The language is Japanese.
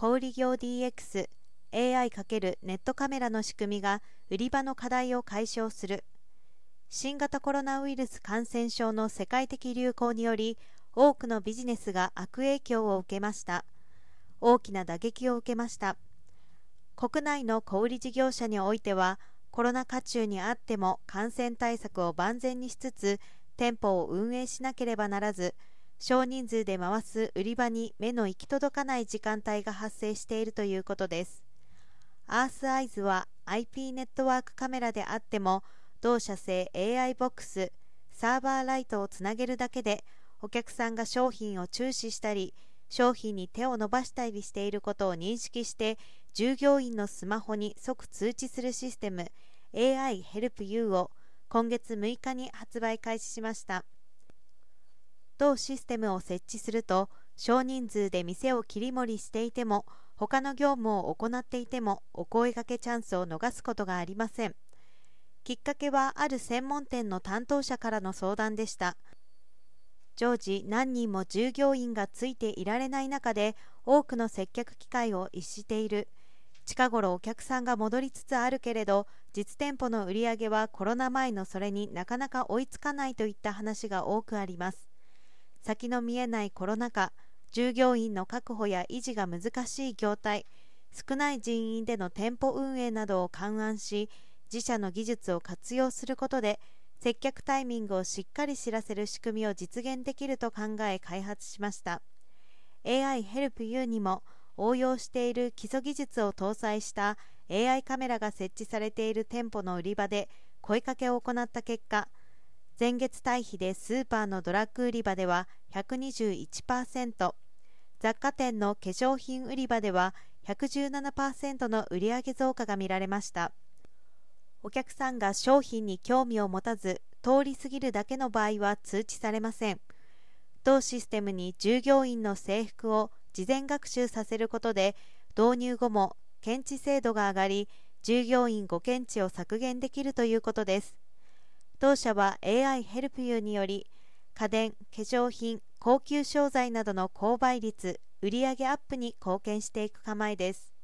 小売業 DX、AI× ネットカメラの仕組みが売り場の課題を解消する。新型コロナウイルス感染症の世界的流行により、多くのビジネスが悪影響を受けました。大きな打撃を受けました。国内の小売事業者においては、コロナ禍中にあっても感染対策を万全にしつつ、店舗を運営しなければならず、少人数で回す売り場に目の行き届かない時間帯が発生しているということです。アースアイズは IP ネットワークカメラであっても同社製 AI ボックスサーバーライトをつなげるだけでお客さんが商品を注視したり商品に手を伸ばしたりしていることを認識して従業員のスマホに即通知するシステム AI Help You を今月6日に発売開始しました同システムを設置すると少人数で店を切り盛りしていても他の業務を行っていてもお声掛けチャンスを逃すことがありません。きっかけはある専門店の担当者からの相談でした。常時何人も従業員がついていられない中で多くの接客機会を逸している。近頃お客さんが戻りつつあるけれど実店舗の売り上げはコロナ前のそれになかなか追いつかないといった話が多くあります。先の見えないコロナ禍従業員の確保や維持が難しい業態少ない人員での店舗運営などを勘案し自社の技術を活用することで接客タイミングをしっかり知らせる仕組みを実現できると考え開発しました。AI Help You にも応用している基礎技術を搭載した AI カメラが設置されている店舗の売り場で声かけを行った結果前月対比でスーパーのドラッグ売り場では121%雑貨店の化粧品売り場では117%の売上増加が見られました。お客さんが商品に興味を持たず通り過ぎるだけの場合は通知されません。同システムに従業員の制服を事前学習させることで導入後も検知精度が上がり従業員5検知を削減できるということです。当社は AI ヘルプユーにより家電、化粧品、高級商材などの購買率、売上アップに貢献していく構えです。